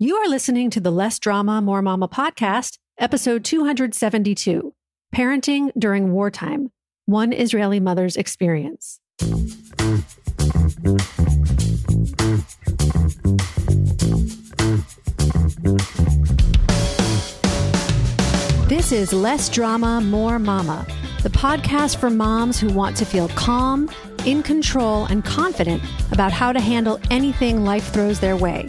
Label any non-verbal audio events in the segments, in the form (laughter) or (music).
You are listening to the Less Drama, More Mama podcast, episode 272 Parenting During Wartime One Israeli Mother's Experience. This is Less Drama, More Mama, the podcast for moms who want to feel calm, in control, and confident about how to handle anything life throws their way.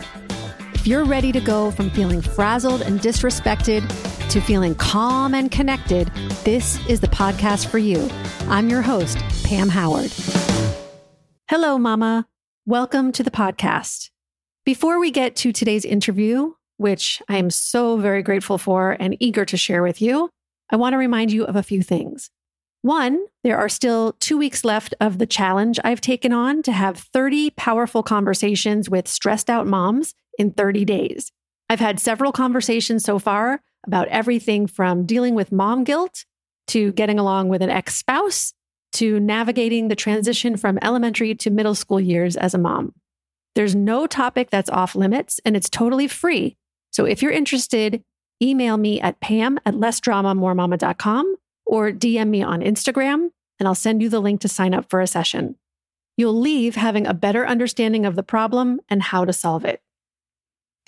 You're ready to go from feeling frazzled and disrespected to feeling calm and connected, this is the podcast for you. I'm your host, Pam Howard. Hello, Mama. Welcome to the podcast. Before we get to today's interview, which I am so very grateful for and eager to share with you, I want to remind you of a few things. One, there are still two weeks left of the challenge I've taken on to have 30 powerful conversations with stressed out moms in 30 days. I've had several conversations so far about everything from dealing with mom guilt to getting along with an ex spouse to navigating the transition from elementary to middle school years as a mom. There's no topic that's off limits and it's totally free. So if you're interested, email me at pam at lessdramamoremama.com or DM me on Instagram and I'll send you the link to sign up for a session. You'll leave having a better understanding of the problem and how to solve it.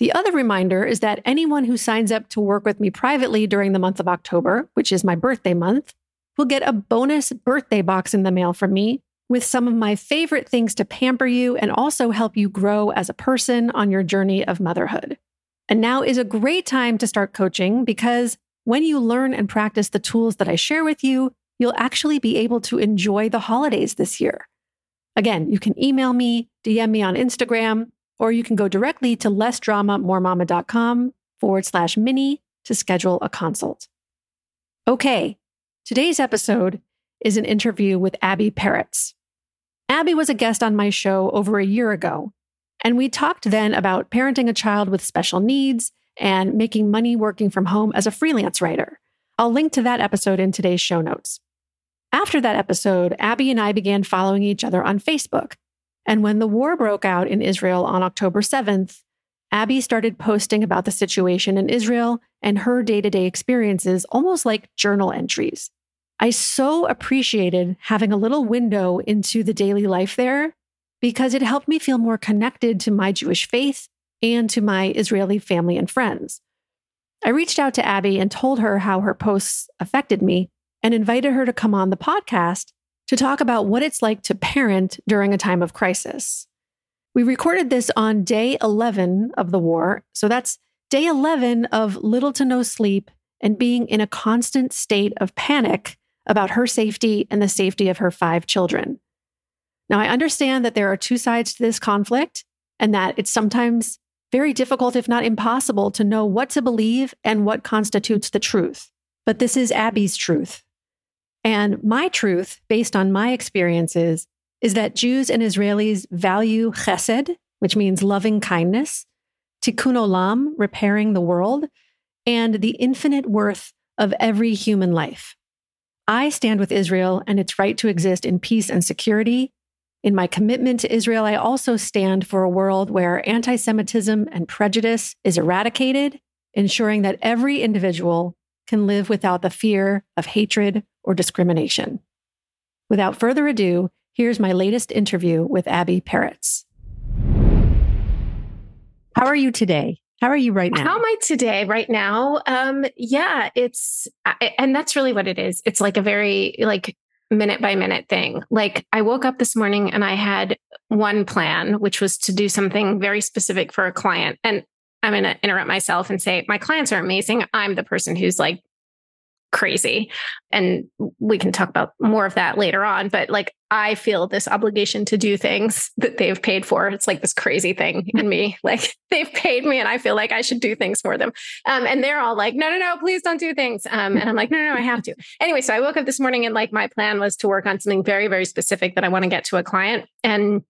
The other reminder is that anyone who signs up to work with me privately during the month of October, which is my birthday month, will get a bonus birthday box in the mail from me with some of my favorite things to pamper you and also help you grow as a person on your journey of motherhood. And now is a great time to start coaching because when you learn and practice the tools that I share with you, you'll actually be able to enjoy the holidays this year. Again, you can email me, DM me on Instagram, or you can go directly to lessdramamoremama.com forward slash mini to schedule a consult. Okay, today's episode is an interview with Abbi Perets. Abbi was a guest on my show over a year ago, and we talked then about parenting a child with special needs and making money working from home as a freelance writer. I'll link to that episode in today's show notes. After that episode, Abbi and I began following each other on Facebook and when the war broke out in Israel on October 7th, Abbi started posting about the situation in Israel and her day to day experiences, almost like journal entries. I so appreciated having a little window into the daily life there because it helped me feel more connected to my Jewish faith and to my Israeli family and friends. I reached out to Abbi and told her how her posts affected me and invited her to come on the podcast to talk about what it's like to parent during a time of crisis. We recorded this on day 11 of the war. So that's day 11 of little to no sleep and being in a constant state of panic about her safety and the safety of her five children. Now, I understand that there are two sides to this conflict and that it's sometimes very difficult, if not impossible, to know what to believe and what constitutes the truth. But this is Abbi's truth. And my truth, based on my experiences, is that Jews and Israelis value chesed, which means loving kindness, tikkun olam, repairing the world, and the infinite worth of every human life. I stand with Israel and its right to exist in peace and security. In my commitment to Israel, I also stand for a world where anti Semitism and prejudice is eradicated, ensuring that every individual can live without the fear of hatred or discrimination. Without further ado, here's my latest interview with Abbi Perets. How are you today? How are you right now? How am I today, right now? Um, yeah, it's, and that's really what it is. It's like a very, like, minute by minute thing. Like, I woke up this morning and I had one plan, which was to do something very specific for a client. And I'm going to interrupt myself and say, my clients are amazing. I'm the person who's like crazy. And we can talk about more of that later on. But like, I feel this obligation to do things that they've paid for. It's like this crazy thing in me. (laughs) Like, they've paid me and I feel like I should do things for them. Um, and they're all like, no, no, no, please don't do things. Um, and I'm like, no, no, no, I have to. Anyway, so I woke up this morning and like my plan was to work on something very, very specific that I want to get to a client. And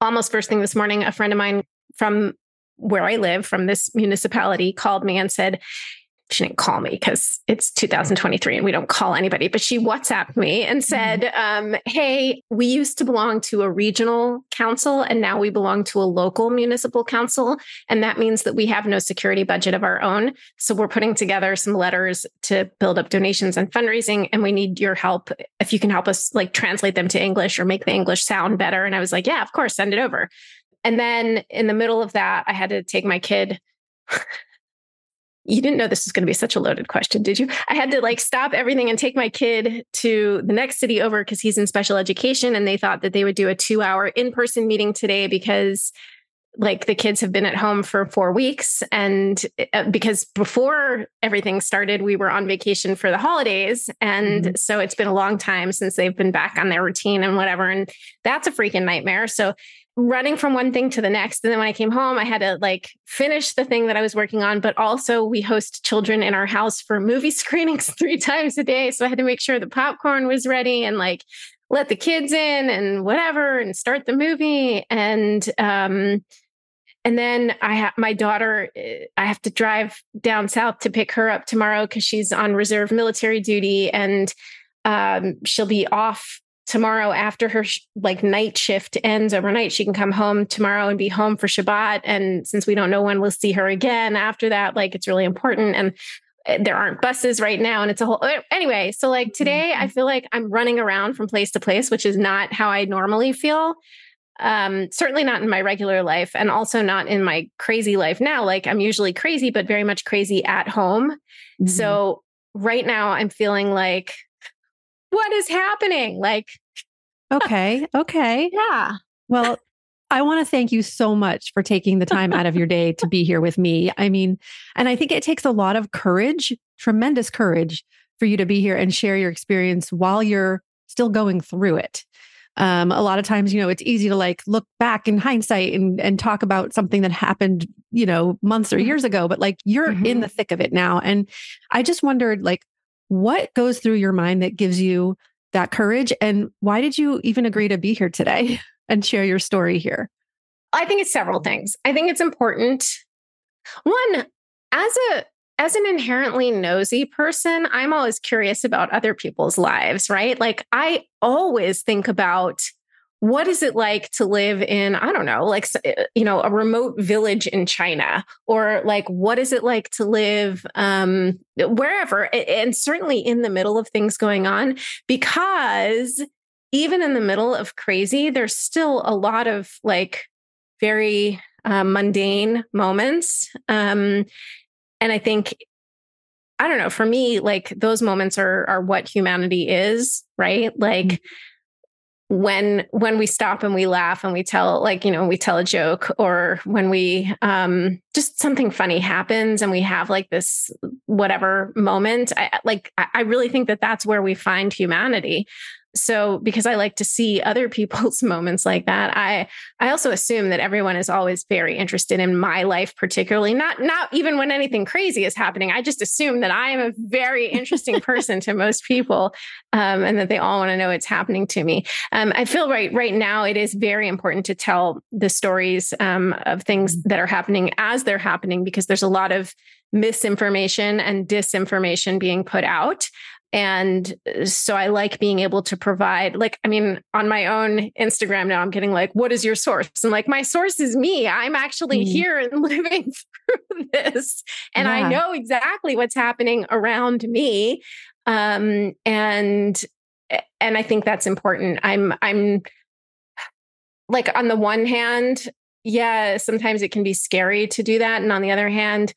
almost first thing this morning, a friend of mine from where I live, from this municipality, called me and said, she didn't call me because it's 2023 and we don't call anybody, but she WhatsApped me and mm-hmm. said, mm-hmm. um, Hey, we used to belong to a regional council and now we belong to a local municipal council. And that means that we have no security budget of our own. So we're putting together some letters to build up donations and fundraising. And we need your help if you can help us like translate them to English or make the English sound better. And I was like, Yeah, of course, send it over. And then in the middle of that, I had to take my kid you didn't know this was going to be such a loaded question, did you? I had to like stop everything and take my kid to the next city over because he's in special education. And they thought that they would do a two hour in person meeting today because like the kids have been at home for four weeks. And uh, because before everything started, we were on vacation for the holidays. And mm-hmm. so it's been a long time since they've been back on their routine and whatever. And that's a freaking nightmare. So running from one thing to the next. And then when I came home, I had to like finish the thing that I was working on, but also we host children in our house for movie (laughs) screenings three times a day. So I had to make sure the popcorn was ready and like let the kids in and whatever and start the movie. And, um, and then I have my daughter, eh, I have to drive down south to pick her up tomorrow because she's on reserve military duty and um, she'll be off tomorrow after her sh- like night shift ends overnight she can come home tomorrow and be home for shabbat. And since we don't know when we'll see her again after that like it's really important. And eh, there aren't buses right now and it's a whole eh, anyway so like today i mm-hmm. feel like i'm running around from place to place which is not how i normally feel. Um certainly not in my regular life and also not in my crazy life now. Like i'm usually crazy but very much crazy at home. Mm-hmm. so right now i'm feeling like what is happening? Like, okay, okay. Yeah. Well, I want to thank you so much for taking the time out of your day to be here with me. I mean, and I think it takes a lot of courage, tremendous courage for you to be here and share your experience while you're still going through it. Um, a lot of times, you know, it's easy to like look back in hindsight and, and talk about something that happened, you know, months or mm-hmm. years ago, but like you're mm-hmm. in the thick of it now. And I just wondered, like, what goes through your mind that gives you that courage? And why did you even agree to be here today (laughs) and share your story here? I think it's several things. I think it's important. One, as a as an inherently nosy person, I'm always curious about other people's lives, right? Like I always think about what is it like to live in i don't know like eh, you know a remote village in china? Or like what is it like to live um wherever and certainly in the middle of things going on because even in the middle of crazy there's still a lot of like very uh, mundane moments. Um and i think i don't know for me like those moments are are what humanity is right? Like mm-hmm when when we stop and we laugh and we tell like you know we tell a joke or when we um just something funny happens and we have like this whatever moment i like i really think that that's where we find humanity so because i like to see other (laughs) people's moments like that i i also assume that everyone is always very interested in my life particularly not not even when anything crazy is happening. I just assume that i am a very interesting person to most people um, and that they all want to know what's happening to me. Um, i feel right right now it is very important to tell the stories um, of things that are happening as they're happening because there's a lot of misinformation and disinformation being put out and so I like being able to provide, like, I mean, on my own Instagram now, I'm getting like, what is your source? And like, my source is me. I'm actually mm. here and (laughs) living through this. And yeah. I know exactly what's happening around me. Um, and, and I think that's important. I'm, I'm like, on the one hand, yeah, sometimes it can be scary to do that. And on the other hand,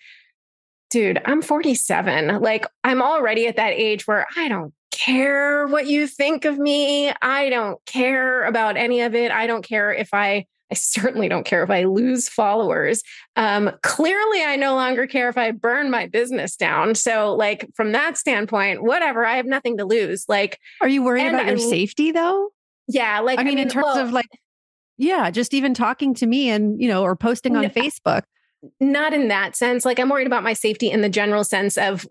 dude, I'm 47. Like, I'm already at that age where I don't care what you think of me. I don't care about any of it. I don't care if I, I certainly don't care if I lose followers. Um, clearly, I no longer care if I burn my business down. So, like, from that standpoint, whatever, I have nothing to lose. Like, are you worried about your safety though? Yeah. Like, I mean, I mean in terms well, of like, yeah, just even talking to me and, you know, or posting on no, Facebook not in that sense. Like I'm worried about my safety in the general sense of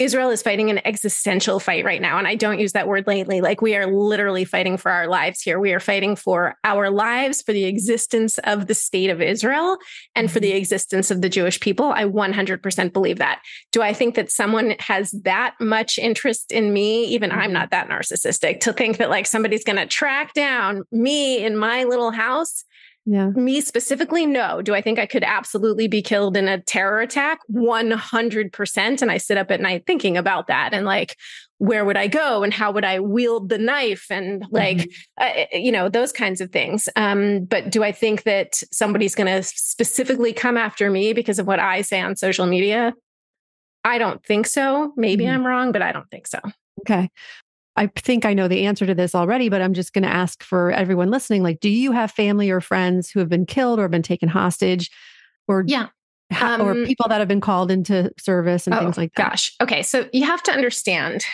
Israel is fighting an existential fight right now. And I don't use that word lately. Like we are literally fighting for our lives here. We are fighting for our lives, for the existence of the state of Israel, and for the mm-hmm. existence of the Jewish people. I 100% believe that. Do I think that someone has that much interest in me? Even I'm mm-hmm. not that narcissistic to think that like somebody's going to track down me in my little house yeah. Me specifically, no. Do I think I could absolutely be killed in a terror attack? 100%. And I sit up at night thinking about that and like, where would I go and how would I wield the knife and like, mm-hmm. uh, uh you know, those kinds of things. Um, but do I think that somebody's going to specifically come after me because of what I say on social media? I don't think so. Maybe mm-hmm. I'm wrong, but I don't think so. Okay. I think I know the answer to this already, but I'm just going to ask for everyone listening like, do you have family or friends who have been killed or been taken hostage or, yeah. Um, or people that have been called into service and oh, things like that? Gosh. Okay. So you have to understand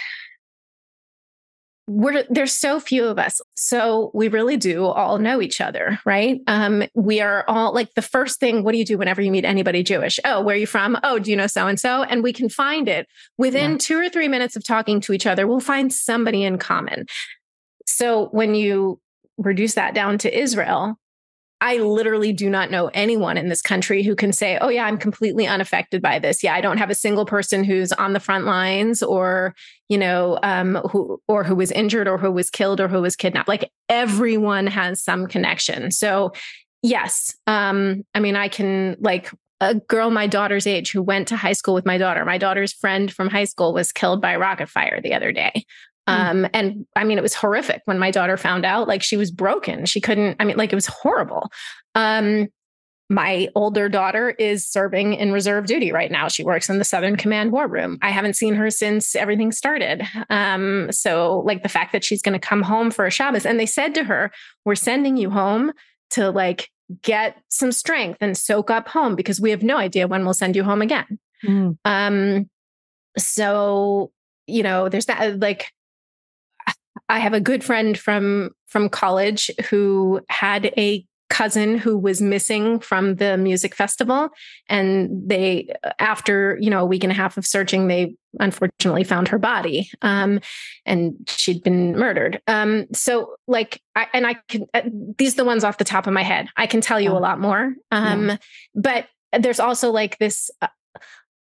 we're there's so few of us. So we really do all know each other right? Um we are all like the first thing what do you do whenever you meet anybody jewish? Oh where are you from? Oh do you know so and so and we can find it. Within yeah. 2 or 3 minutes of talking to each other we'll find somebody in common. So when you reduce that down to israel I literally do not know anyone in this country who can say, oh, yeah, I'm completely unaffected by this. Yeah, I don't have a single person who's on the front lines or, you know, um, who, or who was injured or who was killed or who was kidnapped. Like everyone has some connection. So, yes, um, I mean, I can like a girl my daughter's age who went to high school with my daughter. My daughter's friend from high school was killed by rocket fire the other day. Mm. Um, and I mean, it was horrific when my daughter found out, like she was broken. She couldn't, I mean, like it was horrible. Um, my older daughter is serving in reserve duty right now. She works in the Southern Command War Room. I haven't seen her since everything started. Um, so, like the fact that she's going to come home for a Shabbos, and they said to her, "We're sending you home to like get some strength and soak up home because we have no idea when we'll send you home again." Mm. Um, so you know, there's that like I have a good friend from from college who had a cousin who was missing from the music festival and they after you know a week and a half of searching they unfortunately found her body um, and she'd been murdered um, so like I, and i can uh, these are the ones off the top of my head i can tell you yeah. a lot more um, yeah. but there's also like this uh,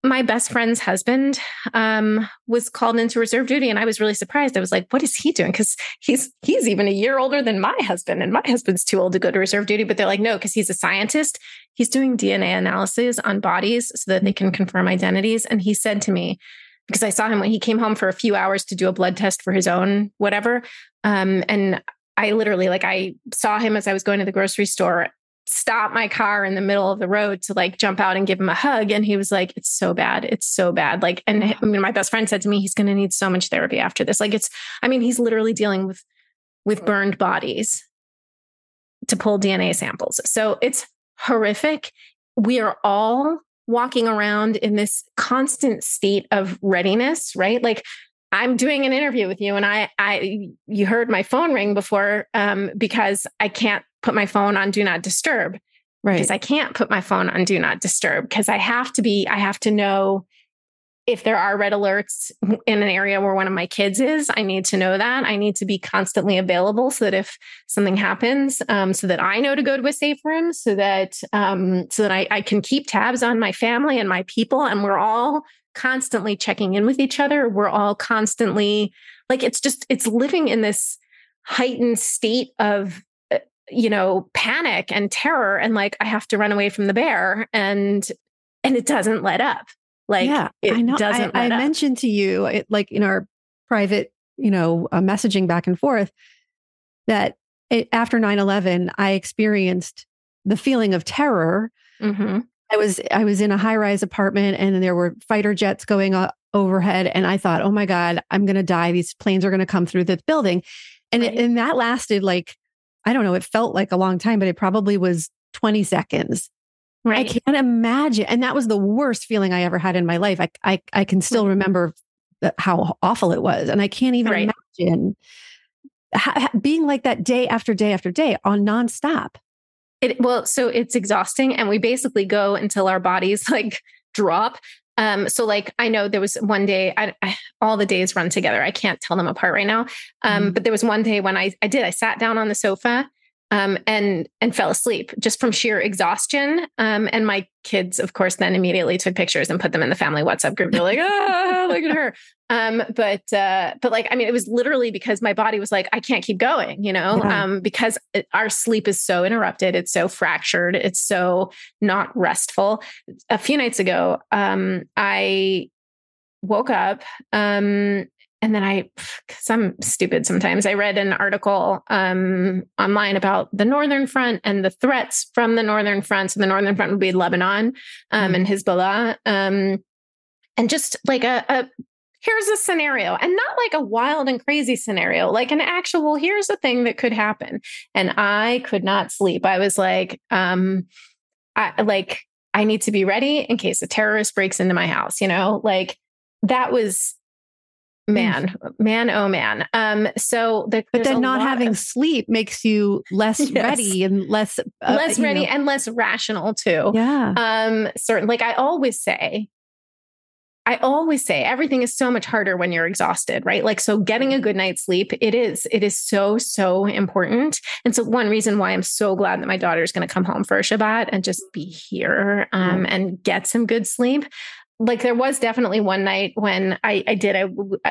my best friend's husband um, was called into reserve duty and i was really surprised. I was like what is he doing? Because he's he's even a year older than my husband and my husband's too old to go to reserve duty but they're like no because he's a scientist. He's doing dna analysis on bodies so that they can confirm identities. And he said to me because i saw him when he came home for a few hours to do a blood test for his own whatever um, and I literally like I saw him as I was going to the grocery store stop my car in the middle of the road to like jump out and give him a hug. And he was like, it's so bad. It's so bad. Like, and I mean, my best friend said to me, he's going to need so much therapy after this. Like, it's, I mean, he's literally dealing with, with burned bodies to pull DNA samples. So it's horrific. We are all walking around in this constant state of readiness, right? Like, I'm doing an interview with you and I I you heard my phone ring before um, because I can't put my phone on do not disturb. Right. Because I can't put my phone on do not disturb because I have to be, I have to know if there are red alerts in an area where one of my kids is, I need to know that. I need to be constantly available so that if something happens, um, so that I know to go to a safe room, so that um, so that I, I can keep tabs on my family and my people, and we're all constantly checking in with each other. We're all constantly like it's just it's living in this heightened state of you know, panic and terror and like I have to run away from the bear and and it doesn't let up. Like yeah, I know. I, I mentioned to you, it, like in our private, you know, uh, messaging back and forth, that it, after 9-11, I experienced the feeling of terror. Mm-hmm. I was I was in a high rise apartment, and there were fighter jets going overhead, and I thought, oh my god, I'm going to die. These planes are going to come through this building, and right. it, and that lasted like I don't know, it felt like a long time, but it probably was 20 seconds. Right. I can't imagine. And that was the worst feeling I ever had in my life. I, I, I can still remember how awful it was. And I can't even right. imagine ha- being like that day after day after day on nonstop. It, well, so it's exhausting. And we basically go until our bodies (laughs) like drop Um, so like I know there was one day, I, I, all the days run together. I can't tell them apart right now. Um, mm-hmm. But there was one day when I I did. I sat down on the sofa um, and and fell asleep just from sheer exhaustion. Um, and my kids, of course, then immediately took pictures and put them in the family WhatsApp group. They're like, "Ah, look at her!" (laughs) Um, but uh, but like, I mean, it was literally because my body was like, I can't keep going, you know, yeah. um, because it, our sleep is so interrupted, it's so fractured, it's so not restful. A few nights ago, um, I woke up um and then I, because I'm stupid sometimes, I read an article um, online about the Northern Front and the threats from the Northern Front. So the Northern Front would be Lebanon um, mm-hmm. and Hezbollah. Um, and just like a, a, here's a scenario, and not like a wild and crazy scenario, like an actual, here's a thing that could happen. And I could not sleep. I was like, um, I like, I need to be ready in case a terrorist breaks into my house, you know, like that was Mm. Man man oh man um so the, but then not having of, sleep makes you less (laughs) yes. ready and less uh, less ready know. and less rational too yeah um certain like i always say I always say everything is so much harder when you're exhausted, right? Like, so getting a good night's sleep, it is, it is so, so important. And so, one reason why I'm so glad that my daughter is going to come home for a Shabbat and just be here um, mm. and get some good sleep like there was definitely one night when I, I did I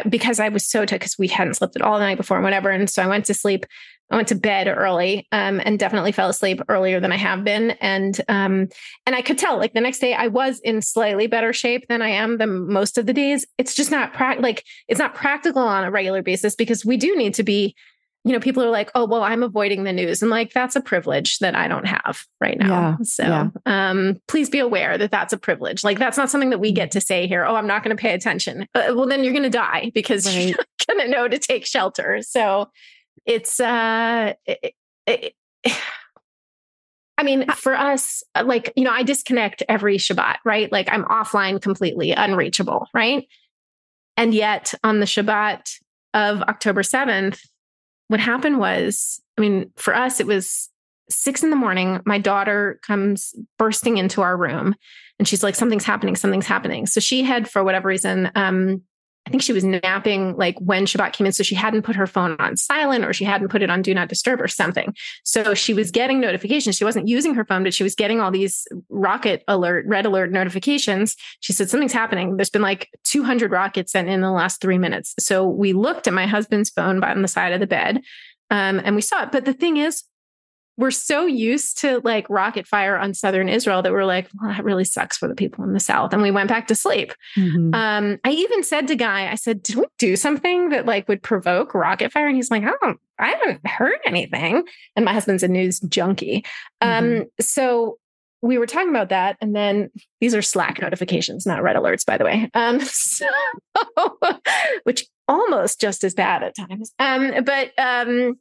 because I was so tired because we hadn't slept at all the night before and whatever, and so I went to sleep. I went to bed early, um, and definitely fell asleep earlier than I have been, and um, and I could tell like the next day I was in slightly better shape than I am the most of the days. It's just not pra- like it's not practical on a regular basis because we do need to be you know, people are like, oh, well, I'm avoiding the news. And like, that's a privilege that I don't have right now. Yeah, so yeah. Um, please be aware that that's a privilege. Like, that's not something that we get to say here. Oh, I'm not going to pay attention. Uh, well, then you're going to die because (laughs) right. you're going to know to take shelter. So it's, uh, it, it, (sighs) I mean, for us, uh, like, you know, I disconnect every Shabbat, right? Like, I'm offline completely, unreachable, right? And yet on the Shabbat of October 7th, what happened was, I mean, for us, it was six in the morning. My daughter comes bursting into our room and she's like, something's happening, something's happening. So she had, for whatever reason, um, I think she was napping like when Shabbat came in. So she hadn't put her phone on silent or she hadn't put it on do not disturb or something. So she was getting notifications. She wasn't using her phone, but she was getting all these rocket alert, red alert notifications. She said, something's happening. There's been like 200 rockets sent in the last three minutes. So we looked at my husband's phone on the side of the bed um, and we saw it. But the thing is, we're so used to like rocket fire on southern Israel that we're like, well, that really sucks for the people in the south. And we went back to sleep. Mm-hmm. Um, I even said to Guy, I said, did we do something that like would provoke rocket fire? And he's like, oh, I haven't heard anything. And my husband's a news junkie. Um, mm-hmm. Um, so we were talking about that. And then these are Slack notifications, not red alerts, by the way. Um, (laughs) so, which almost just as bad at times. Um, but um,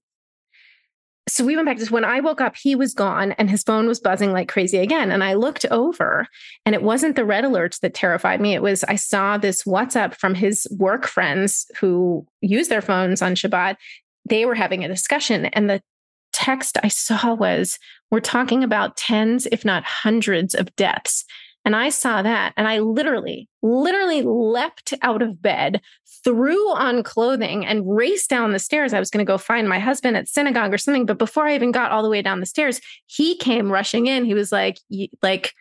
so we went back to when I woke up, he was gone and his phone was buzzing like crazy again. And I looked over and it wasn't the red alerts that terrified me. It was I saw this WhatsApp from his work friends who use their phones on Shabbat. They were having a discussion and the text I saw was we're talking about tens, if not hundreds of deaths. And I saw that and I literally, literally leapt out of bed, threw on clothing and raced down the stairs. I was going to go find my husband at synagogue or something. But before I even got all the way down the stairs, he came rushing in. He was like, like,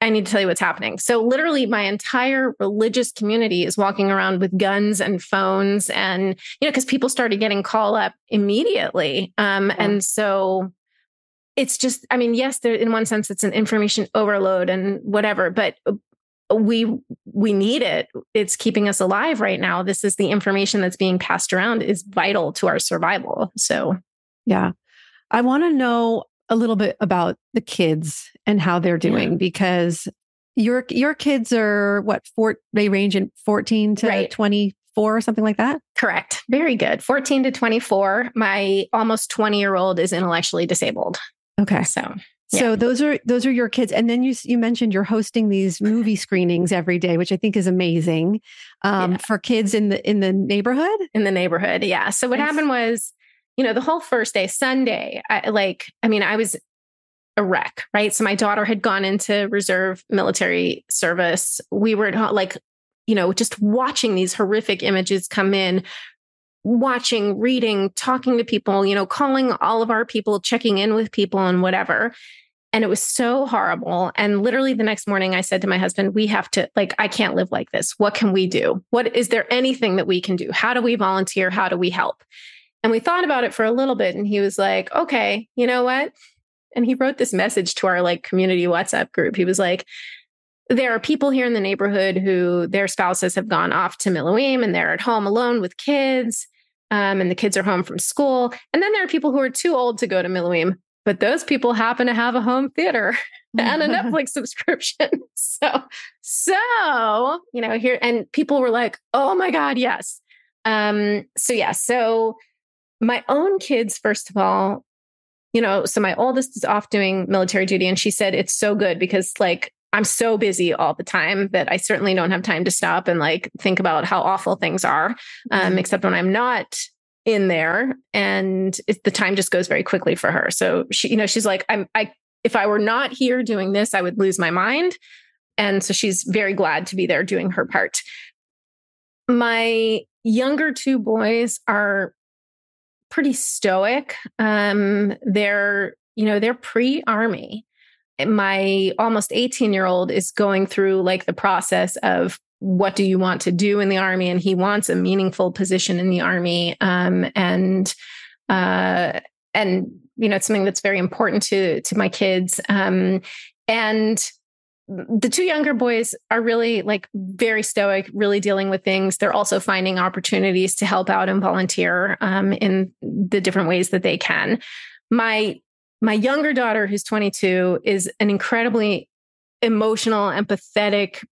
I need to tell you what's happening. So, literally, my entire religious community is walking around with guns and phones, and you know, because people started getting call up immediately. Um, yeah. And so, it's just, I mean, yes, there in one sense, it's an information overload and whatever, but we we need it. It's keeping us alive right now. This is the information that's being passed around is vital to our survival. So yeah. I want to know a little bit about the kids and how they're doing yeah. because your your kids are what four they range in 14 to right. 24 or something like that? Correct. Very good. 14 to 24 my almost 20 year old is intellectually disabled. Okay. So so those are those are your kids, and then you you mentioned you're hosting these movie screenings every day, which I think is amazing um, yeah. for kids in the in the neighborhood. In the neighborhood, yeah. So what happened was, you know, the whole first day, Sunday, I, like, I mean, I was a wreck, right? So my daughter had gone into reserve military service. We were like, you know, just watching these horrific images come in, watching, reading, talking to people, you know, calling all of our people, checking in with people and whatever. And it was so horrible. And literally the next morning, I said to my husband, We have to, like, I can't live like this. What can we do? What is there anything that we can do? How do we volunteer? How do we help? And we thought about it for a little bit. And he was like, Okay, you know what? And he wrote this message to our like community WhatsApp group. He was like, there are people here in the neighborhood who their spouses have gone off to Miloim and they're at home alone with kids. Um, and the kids are home from school. And then there are people who are too old to go to Miloim but those people happen to have a home theater (laughs) and a (laughs) Netflix subscription. (laughs) So, so, you know, here and people were like, "Oh my god, yes." Um so yeah, so my own kids first of all, you know, so my oldest is off doing military duty and she said it's so good because like I'm so busy all the time that I certainly don't have time to stop and like think about how awful things are. Um, mm-hmm. except when I'm not in there and it, the time just goes very quickly for her. So she you know she's like i'm i if i were not here doing this i would lose my mind. And so she's very glad to be there doing her part. My younger two boys are pretty stoic. Um they're you know they're pre-army. My almost 18 year old is going through like the process of what do you want to do in the army? And he wants a meaningful position in the army. Um, and uh, and you know it's something that's very important to to my kids. Um, and the two younger boys are really like very stoic really dealing with things. They're also finding opportunities to help out and volunteer um, in the different ways that they can. My my younger daughter who's 22 is an incredibly emotional empathetic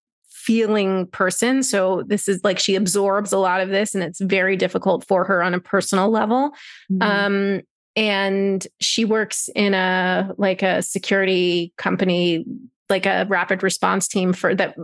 feeling person. So this is like she absorbs a lot of this and it's very difficult for her on a personal level. Mm-hmm. Um, and she works in a like a security company like a rapid response team for that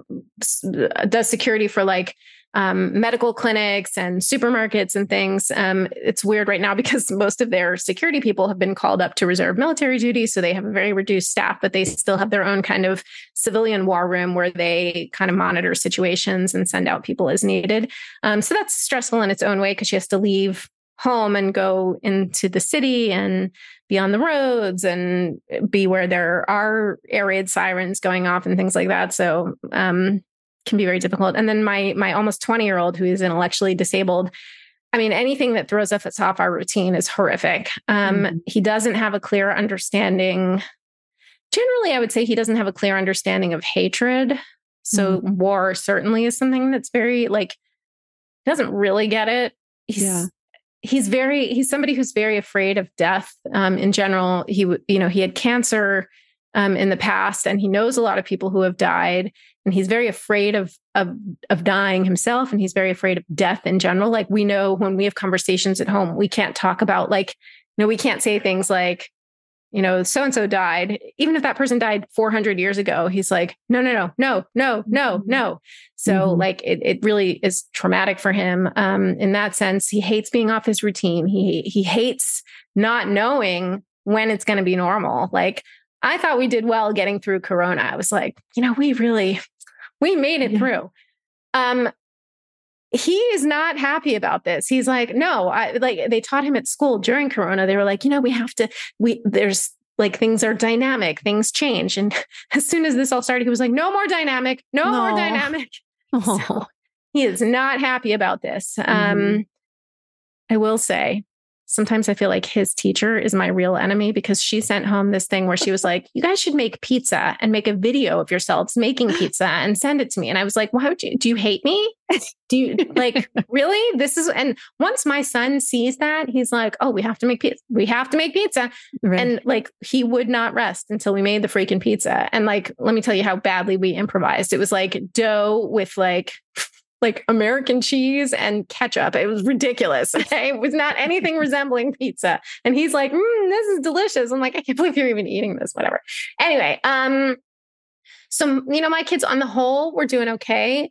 does security for like um, medical clinics and supermarkets and things. Um, it's weird right now (laughs) because most of their security people have been called up to reserve military duty. So they have a very reduced staff, but they still have their own kind of civilian war room where they kind of monitor situations and send out people as needed. Um, so that's stressful in its own way because she has to leave home and go into the city and be on the roads and be where there are air raid sirens going off and things like that. So um, can be very difficult. And then my my almost 20 year old who is intellectually disabled. I mean, anything that throws us off our routine is horrific. Um, mm-hmm. He doesn't have a clear understanding. Generally, I would say he doesn't have a clear understanding of hatred. So mm-hmm. war certainly is something that's very like doesn't really get it. He's, yeah. He's very he's somebody who's very afraid of death. Um, in general, he you know he had cancer um, in the past, and he knows a lot of people who have died, and he's very afraid of of of dying himself, and he's very afraid of death in general. Like we know when we have conversations at home, we can't talk about like, you know, we can't say things like, you know, so and so died, even if that person died 400 years ago. He's like, no, no, no, no, no, no, mm-hmm. no. So mm-hmm. like it it really is traumatic for him. Um, in that sense, he hates being off his routine. He he hates not knowing when it's going to be normal. Like I thought we did well getting through Corona. I was like, you know, we really, we made it yeah. through. Um, he is not happy about this. He's like, no, I like they taught him at school during Corona. They were like, you know, we have to, we there's like things are dynamic, things change. And (laughs) as soon as this all started, he was like, no more dynamic, no, more dynamic. (laughs) So he is not happy about this. Mm-hmm. Um, I will say sometimes I feel like his teacher is my real enemy because she sent home this thing where she was like, You guys should make pizza and make a video of yourselves making pizza and send it to me. And I was like, Why would you? Do you hate me? Do you like (laughs) really? This is, and once my son sees that, he's like, Oh, we have to make pizza. We have to make pizza. Right. And like, he would not rest until we made the freaking pizza. And like, let me tell you how badly we improvised. It was like dough with like, like American cheese and ketchup. It was ridiculous. (laughs) Okay? It was not anything resembling pizza. And he's like, mm, this is delicious. I'm like, I can't believe you're even eating this, whatever. Anyway, um, so you know, my kids on the whole were doing okay.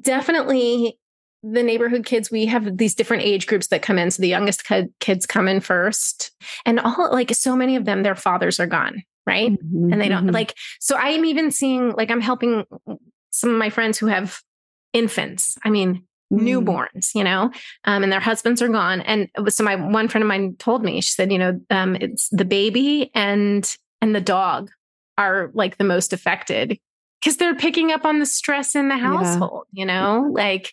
Definitely the neighborhood kids, we have these different age groups that come in. So the youngest kids come in first. And all like so many of them, their fathers are gone right? Mhm, And they don't mhm. like, so I'm even seeing, like, I'm helping some of my friends who have infants. I mean, Mm. newborns, you know, um, and their husbands are gone. And so my one friend of mine told me, she said, you know, um, it's the baby and and the dog are like the most affected because they're picking up on the stress in the household, you know, like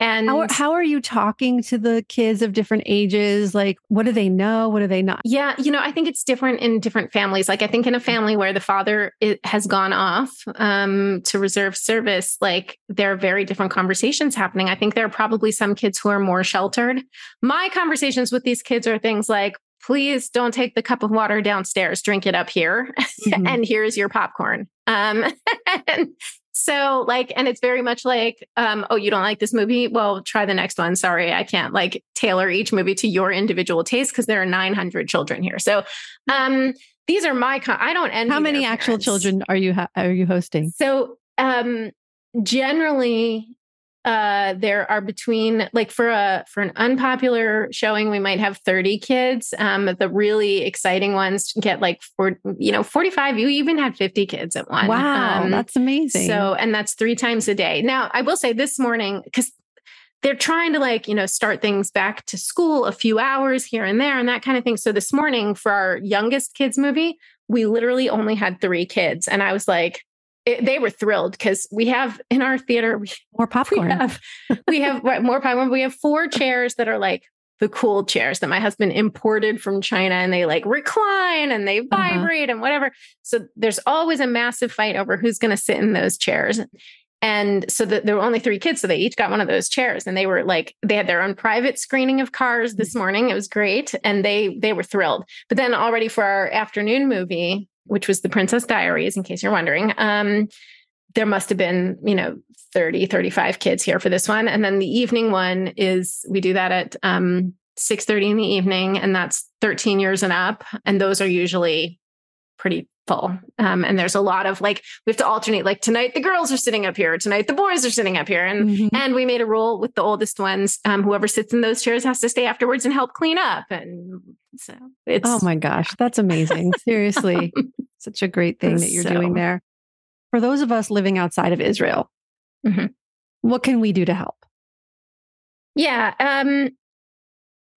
and How, are- how are you talking to the kids of different ages? Like, what do they know? What do they not? Yeah, you know, I think it's different in different families. Like, I think in a family where the father has gone off um, to reserve service, like there are very different conversations happening. I think there are probably some kids who are more sheltered. My conversations with these kids are things like, please don't take the cup of water downstairs, drink it up here, (laughs) Mhm. and here's your popcorn. Um, (laughs) and so like, and it's very much like, um, oh, you don't like this movie? Well, try the next one. Sorry, I can't like tailor each movie to your individual taste because there are 900 children here. So, um, these are my, con- I don't envy How many actual children are you ha- are you hosting? So, um, generally, uh, there are between like for a for an unpopular showing, we might have 30 kids. Um, the really exciting ones get like four, you know, 45. You even had 50 kids at one. Wow, Um, that's amazing. so, and that's three times a day. Now, I will say this morning, because they're trying to like, you know, start things back to school a few hours here and there and that kind of thing. So this morning for our youngest kids movie, we literally only had three kids. And I was like, it, they were thrilled because we have in our theater, we, more (laughs) we have, we have (laughs) more popcorn. We have four chairs that are like the cool chairs that my husband imported from China and they like recline and they Uh-huh. vibrate and whatever. So there's always a massive fight over who's going to sit in those chairs. And so the, there were only three kids. So they each got one of those chairs and they were like, they had their own private screening of cars this morning. It was great. And they, they were thrilled. But then already for our afternoon movie, which was the Princess Diaries, in case you're wondering, um, there must have been, you know, 30, 35 kids here for this one. And then the evening one is we do that at um 6 30 in the evening, and that's 13 years and up. And those are usually pretty full. Um, and there's a lot of like we have to alternate, like tonight the girls are sitting up here, tonight the boys are sitting up here. And Mhm. and we made a rule with the oldest ones. Um, whoever sits in those chairs has to stay afterwards and help clean up. And so it's Oh my gosh, that's amazing. (laughs) Seriously, such a great thing that you're doing there. For those of us living outside of Israel, Mhm. what can we do to help? Yeah. Um,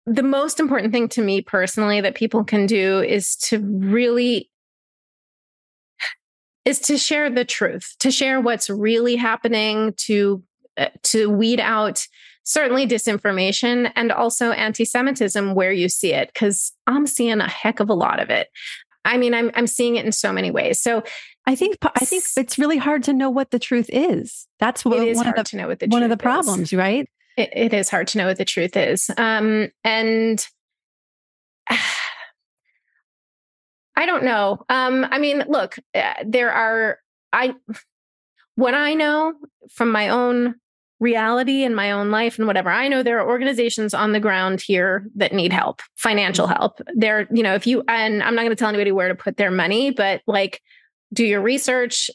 the most important thing to me personally that people can do is to really is to share the truth, to share what's really happening, to uh, to weed out certainly disinformation and also anti-Semitism where you see it, because I'm seeing a heck of a lot of it. I mean, I'm I'm seeing it in so many ways. So I think I think it's really hard to know what the truth is. That's what it is one hard of the to know what the one of the truth is. problems, right? it, it is hard to know what the truth is. Um, and I don't know. Um, I mean, look, uh, there are, I, what I know from my own reality and my own life and whatever, I know there are organizations on the ground here that need help, financial help. There, you know, if you, and I'm not going to tell anybody where to put their money, but like, do your research,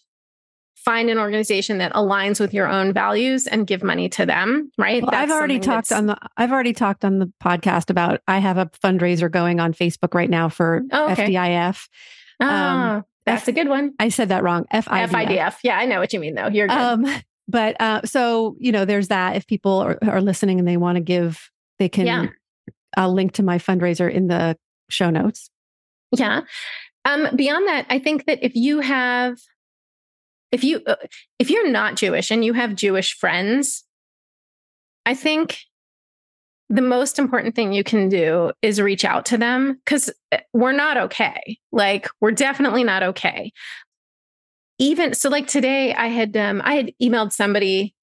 find an organization that aligns with your own values and give money to them right Well, I've already talked on the I've already talked on the podcast about I have a fundraiser going on Facebook right now for Oh, okay. FDIF. Ah, um, that's F- a good one I said that wrong. FIDF. fidf yeah i know what you mean though you're good Um, but uh, so you know, there's that. If people are, are listening and they want to give, they can. Yeah. I'll link to my fundraiser in the show notes. Yeah. Um, beyond that, I think that if you have, if you, uh, if you're not Jewish and you have Jewish friends, I think the most important thing you can do is reach out to them because we're not okay. Like we're definitely not okay. Even so, like today, I had um, I had emailed somebody.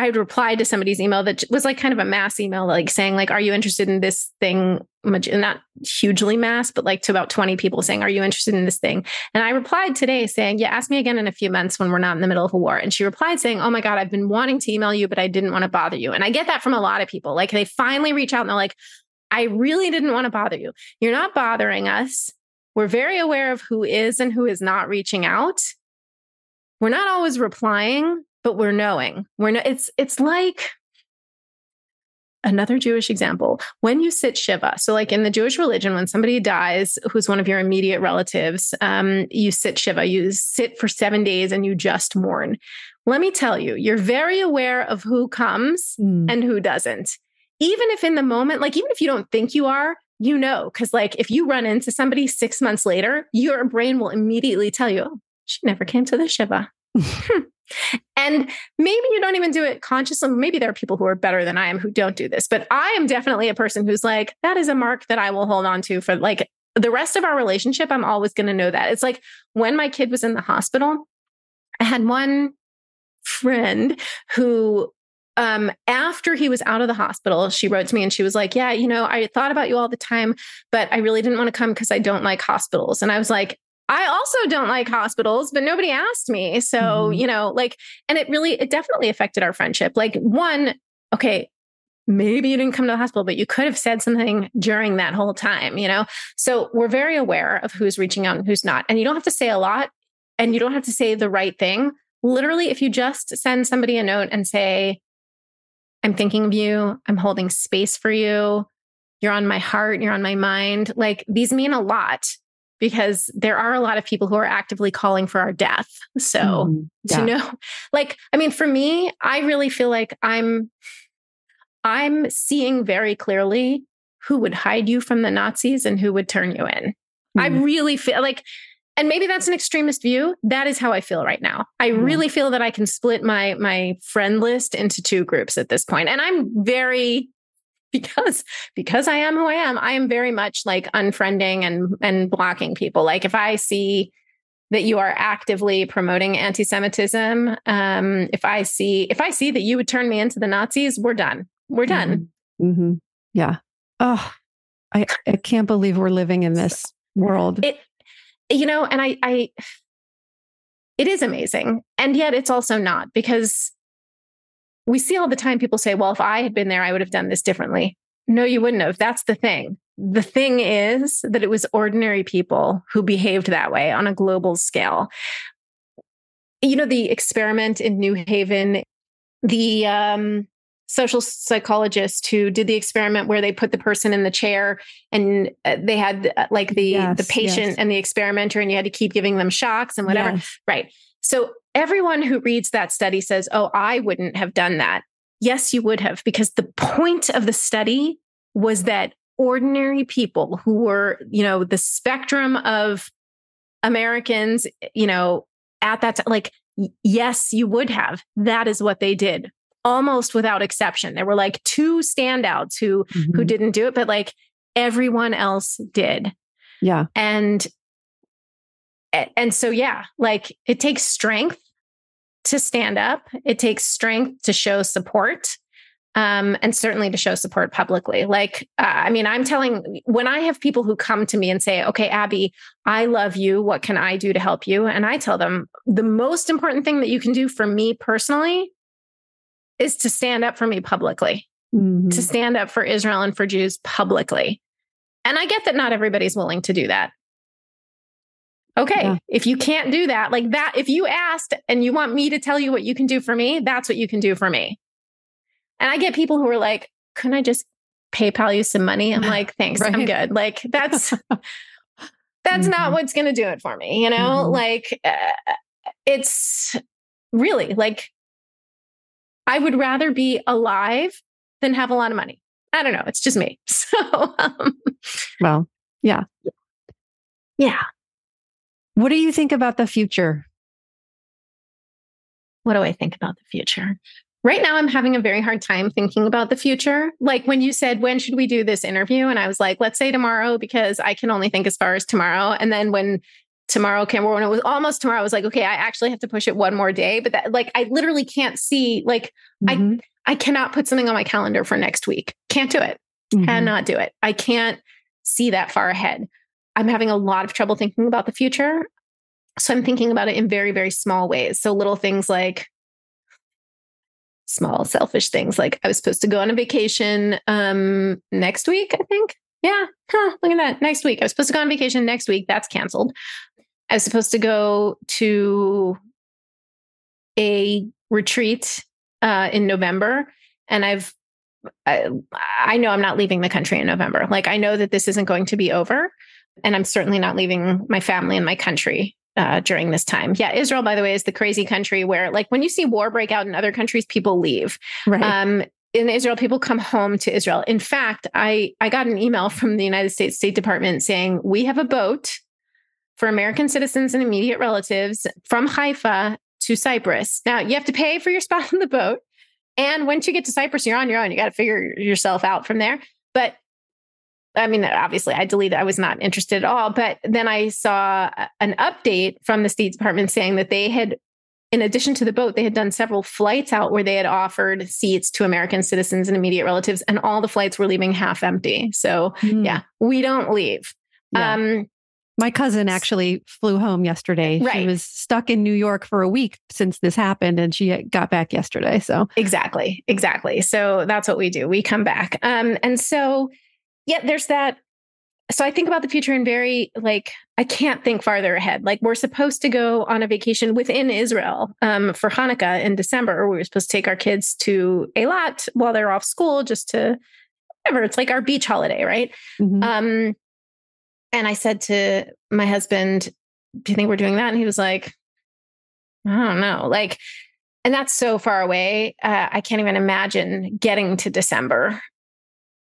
I had replied to somebody's email that was like kind of a mass email, like saying like, "Are you interested in this thing?" Not hugely mass, but like to about twenty people saying, "Are you interested in this thing?" And I replied today saying, "Yeah, ask me again in a few months when we're not in the middle of a war." And she replied saying, "Oh my god, I've been wanting to email you, but I didn't want to bother you." And I get that from a lot of people. Like they finally reach out and they're like, "I really didn't want to bother you. You're not bothering us. We're very aware of who is and who is not reaching out." we're not always replying but we're knowing we're no, it's it's like another Jewish example. When you sit Shiva, so like in the Jewish religion, when somebody dies who's one of your immediate relatives, um, you sit Shiva, you sit for seven days and you just mourn. Let me tell you, you're very aware of who comes mm. and who doesn't. Even if in the moment, like even if you don't think you are, you know, because like if you run into somebody six months later, your brain will immediately tell you, oh, she never came to the Shiva. (laughs) and maybe you don't even do it consciously. Maybe there are people who are better than I am who don't do this, but I am definitely a person who's like, that is a mark that I will hold on to for like the rest of our relationship. I'm always going to know that. It's like when my kid was in the hospital, I had one friend who um, after he was out of the hospital, she wrote to me and she was like, Yeah, you know, I thought about you all the time, but I really didn't want to come because I don't like hospitals. And I was like, I also don't like hospitals, but nobody asked me. So, mm-hmm. you know, like, and it really, it definitely affected our friendship. Like, one, okay, maybe you didn't come to the hospital, but you could have said something during that whole time, you know? So we're very aware of who's reaching out and who's not. And you don't have to say a lot and you don't have to say the right thing. Literally, if you just send somebody a note and say, I'm thinking of you. I'm holding space for you. You're on my heart. You're on my mind. Like these mean a lot because there are a lot of people who are actively calling for our death. So mm, yeah. to know, (laughs) like, I mean, for me, I really feel like I'm, I'm seeing very clearly who would hide you from the Nazis and who would turn you in. Mm. I really feel like and maybe that's an extremist view that is how i feel right now i yeah. really feel that i can split my my friend list into two groups at this point and i'm very because because i am who i am i am very much like unfriending and and blocking people like if i see that you are actively promoting anti-semitism um if i see if i see that you would turn me into the nazis we're done we're done mm-hmm. Mm-hmm. yeah oh I, I can't believe we're living in this world it you know, and I, I, it is amazing. And yet it's also not because we see all the time people say, well, if I had been there, I would have done this differently. No, you wouldn't have. That's the thing. The thing is that it was ordinary people who behaved that way on a global scale. You know, the experiment in New Haven, the um, social psychologist who did the experiment where they put the person in the chair and uh, they had uh, like the yes, the patient yes. and the experimenter and you had to keep giving them shocks and whatever yes. right so everyone who reads that study says oh i wouldn't have done that yes you would have because the point of the study was that ordinary people who were you know the spectrum of americans you know at that time like yes you would have that is what they did almost without exception. There were like two standouts who mm-hmm. who didn't do it, but like everyone else did. Yeah. And and so yeah, like it takes strength to stand up. It takes strength to show support. Um, and certainly to show support publicly. Like, uh, I mean, I'm telling when I have people who come to me and say, okay, Abbi, I love you. What can I do to help you? And I tell them the most important thing that you can do for me personally is to stand up for me publicly, mm-hmm. to stand up for Israel and for Jews publicly. And I get that not everybody's willing to do that. Okay, yeah. if you can't do that, like that, if you asked and you want me to tell you what you can do for me, that's what you can do for me. And I get people who are like, couldn't I just PayPal you some money? I'm (laughs) like, thanks, right. I'm good. Like that's (laughs) that's mm-hmm. not what's going to do it for me, you know? Mm-hmm. Like uh, it's really like I would rather be alive than have a lot of money. I don't know. It's just me. (laughs) So, um, well, yeah. Yeah. What do you think about the future? What do I think about the future? Right now, I'm having a very hard time thinking about the future. Like when you said, when should we do this interview? And I was like, let's say tomorrow, because I can only think as far as tomorrow. And then when tomorrow came or when it was almost tomorrow i was like okay i actually have to push it one more day but that like i literally can't see like mm-hmm. i i cannot put something on my calendar for next week can't do it mm-hmm. cannot do it i can't see that far ahead i'm having a lot of trouble thinking about the future. So i'm thinking about it in very very small ways. So little things like small selfish things like i was supposed to go on a vacation um next week i think. Yeah huh, look at that next week. I was supposed to go on vacation next week that's canceled. I was supposed to go to a retreat uh, in November, and I've I, I know I'm not leaving the country in November. Like I know that this isn't going to be over, and I'm certainly not leaving my family and my country uh, during this time. Yeah, Israel, by the way, is the crazy country where, like, when you see war break out in other countries, people leave. Right. Um, in Israel, people come home to Israel. In fact, I I got an email from the United States State Department saying we have a boat for American citizens and immediate relatives from Haifa to Cyprus. Now you have to pay for your spot (laughs) on the boat, and once you get to Cyprus, you're on your own. You got to figure yourself out from there. But I mean, obviously, I deleted. I was not interested at all. But then I saw an update from the State Department saying that they had in addition to the boat, they had done several flights out where they had offered seats to American citizens and immediate relatives, and all the flights were leaving half empty. So, mm. yeah, we don't leave. Yeah. Um, my cousin actually flew home yesterday. Right. She was stuck in New York for a week since this happened, and she got back yesterday. So, exactly, exactly. So, that's what we do. We come back. Um, and so, yeah, there's that so I think about the future in very like I can't think farther ahead. Like we're supposed to go on a vacation within Israel um, for Hanukkah in December. We were supposed to take our kids to Eilat while they're off school, just to whatever. It's like our beach holiday, right? Mm-hmm. Um, and I said to my husband, "Do you think we're doing that?" And he was like, "I don't know." Like, and that's so far away. Uh, I can't even imagine getting to December.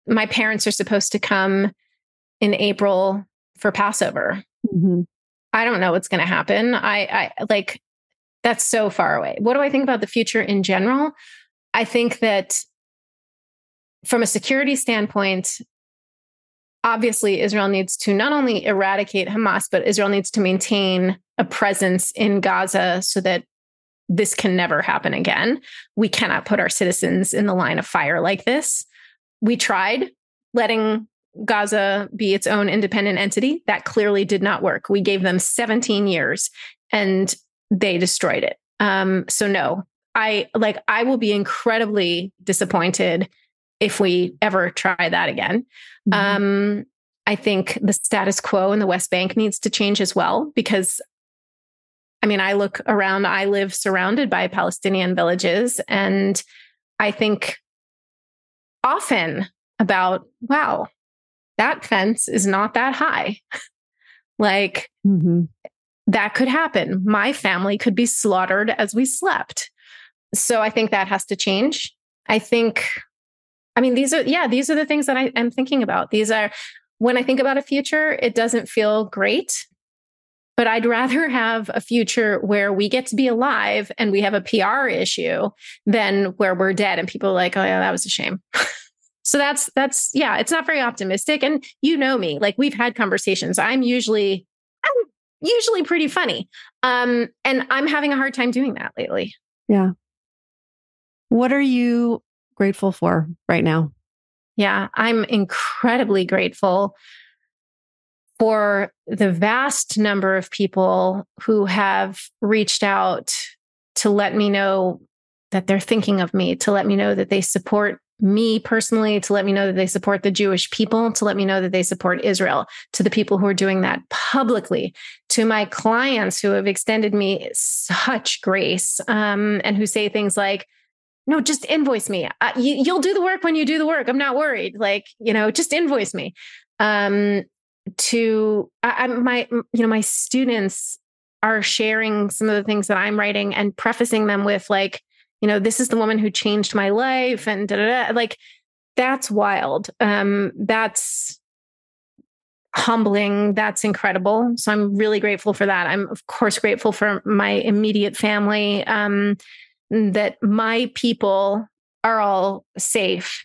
My parents are supposed to come in April for Passover. Mm-hmm. I don't know what's going to happen. I, I like that's so far away. What do I think about the future in general? I think that from a security standpoint, obviously Israel needs to not only eradicate Hamas, but Israel needs to maintain a presence in Gaza so that this can never happen again. We cannot put our citizens in the line of fire like this. We tried letting Gaza be its own independent entity. That clearly did not work. We gave them 17 years and they destroyed it. Um, so no, I like I will be incredibly disappointed if we ever try that again. Mm-hmm. Um, I think the status quo in the West Bank needs to change as well because I mean, I look around, I live surrounded by Palestinian villages, and I think often about, wow, that fence is not that high. (laughs) like mm-hmm. that could happen. My family could be slaughtered as we slept. So I think that has to change. I think, I mean, these are, yeah, these are the things that I am thinking about. These are, when I think about a future, it doesn't feel great, but I'd rather (laughs) have a future where we get to be alive and we have a PR issue than where we're dead and people are like, oh, yeah, that was a shame. (laughs) So that's that's yeah, it's not very optimistic. And you know me, like we've had conversations. I'm usually I'm usually pretty funny. Um, and I'm having a hard time doing that lately. Yeah. What are you grateful for right now? Yeah, I'm incredibly grateful for the vast number of people who have reached out to let me know that they're thinking of me, to let me know that they support me personally to let me know that they support the Jewish people, to let me know that they support Israel, to the people who are doing that publicly, to my clients who have extended me such grace um, and who say things like, no, just invoice me. Uh, you, will do the work when you do the work. I'm not worried. Like, you know, just invoice me. Um, to I, I, my, you know, my students are sharing some of the things that I'm writing and prefacing them with like, you know, this is the woman who changed my life and da, da, da. like that's wild. Um, that's humbling. That's incredible. So I'm really grateful for that. I'm of course grateful for my immediate family, um, that my people are all safe.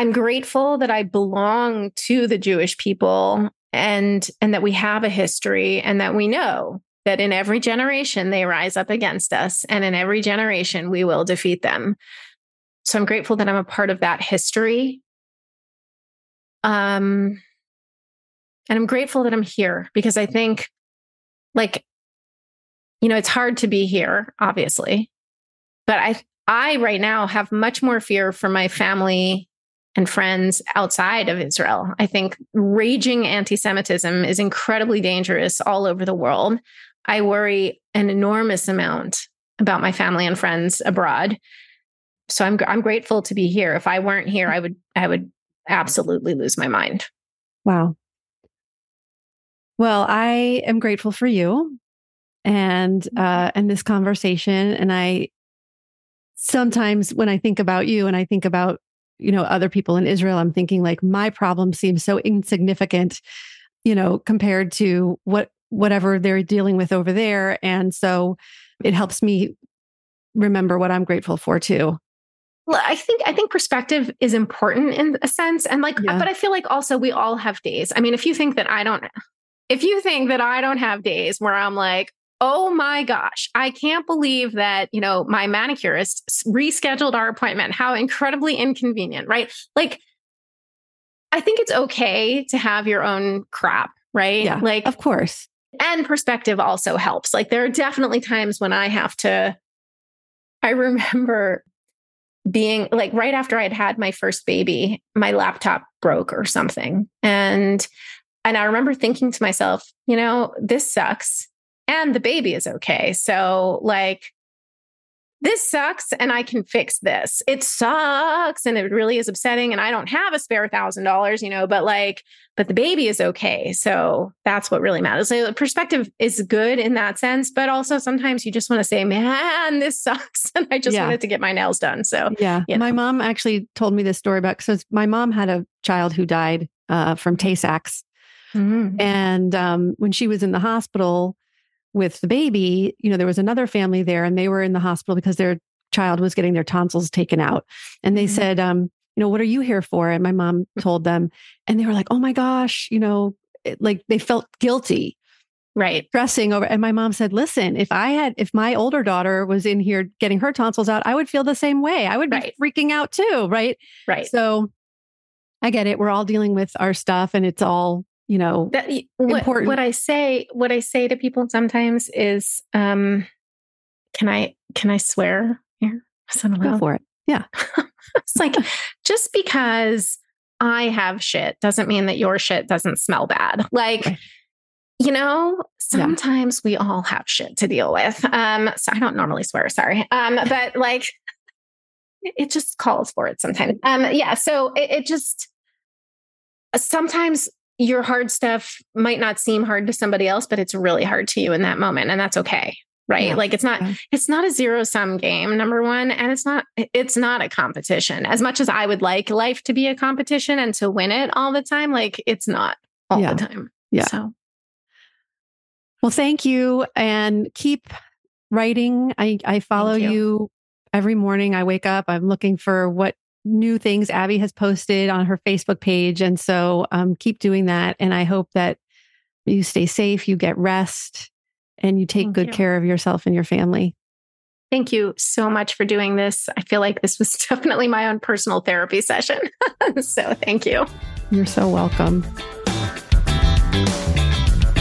I'm grateful that I belong to the Jewish people and and that we have a history and that we know that in every generation they rise up against us, and in every generation we will defeat them. So I'm grateful that I'm a part of that history. Um, and I'm grateful that I'm here because I think, like, you know, it's hard to be here, obviously, but I, I right now have much more fear for my family and friends outside of Israel. I think raging anti Semitism is incredibly dangerous all over the world. I worry an enormous amount about my family and friends abroad so I'm I'm grateful to be here. If I weren't here, I would I would absolutely lose my mind. Wow. Well, I am grateful for you and uh and this conversation and I sometimes when I think about you and I think about you know other people in Israel I'm thinking like my problem seems so insignificant you know compared to what whatever they're dealing with over there and so it helps me remember what I'm grateful for too. Well, I think I think perspective is important in a sense and like yeah. but I feel like also we all have days. I mean if you think that I don't if you think that I don't have days where I'm like oh my gosh, I can't believe that, you know, my manicurist rescheduled our appointment. How incredibly inconvenient, right? Like, I think it's okay to have your own crap, right? Yeah, like, of course. And perspective also helps. Like, there are definitely times when I have to, I remember being like right after I'd had my first baby, my laptop broke or something. And and I remember thinking to myself, you know, this sucks and the baby is okay. So, like, this sucks and I can fix this. It sucks and it really is upsetting. And I don't have a spare thousand dollars, you know, but like, but the baby is okay. So that's what really matters. So the perspective is good in that sense, but also sometimes you just want to say, man, this sucks. (laughs) And I just yeah. wanted to get my nails done. So yeah, you know. my mom actually told me this story about, because my mom had a child who died uh, from Tay Sachs. Mm-hmm. And um, when she was in the hospital, with the baby, you know, there was another family there and they were in the hospital because their child was getting their tonsils taken out. And they mm-hmm. said, um, you know, what are you here for? And my mom mm. told them, and they were like, oh my gosh, you know, it, like they felt guilty. Right. Stressing over. And my mom said, listen, if I had, if my older daughter was in here getting her tonsils out, I would feel the same way. I would be right. freaking out too. Right. Right. So I get it. We're all dealing with our stuff and it's all you know that, what, important. what i say what i say to people sometimes is um can i can i swear here? (laughs) Go for it. Yeah. (laughs) It's like just because i have shit doesn't mean that your shit doesn't smell bad. Like right. you know sometimes yeah. we all have shit to deal with. Um so i don't normally swear sorry. Um but like it just calls for it sometimes. Um yeah so it, it just sometimes your hard stuff might not seem hard to somebody else, but it's really hard to you in that moment. And that's okay. Right. Yeah. Like it's not, it's not a zero sum game, number one. And it's not, it's not a competition. As much as I would like life to be a competition and to win it all the time, like it's not all yeah. the time. Yeah. So well, thank you. And keep writing. I, I follow you. you every morning. I wake up, I'm looking for what new things Abbi has posted on her Facebook page. And so um, keep doing that. And I hope that you stay safe, you get rest, and you take Thank good you. care of yourself and your family. Thank you so much for doing this. I feel like this was (laughs) definitely my own personal therapy session. (laughs) so thank you. You're so welcome.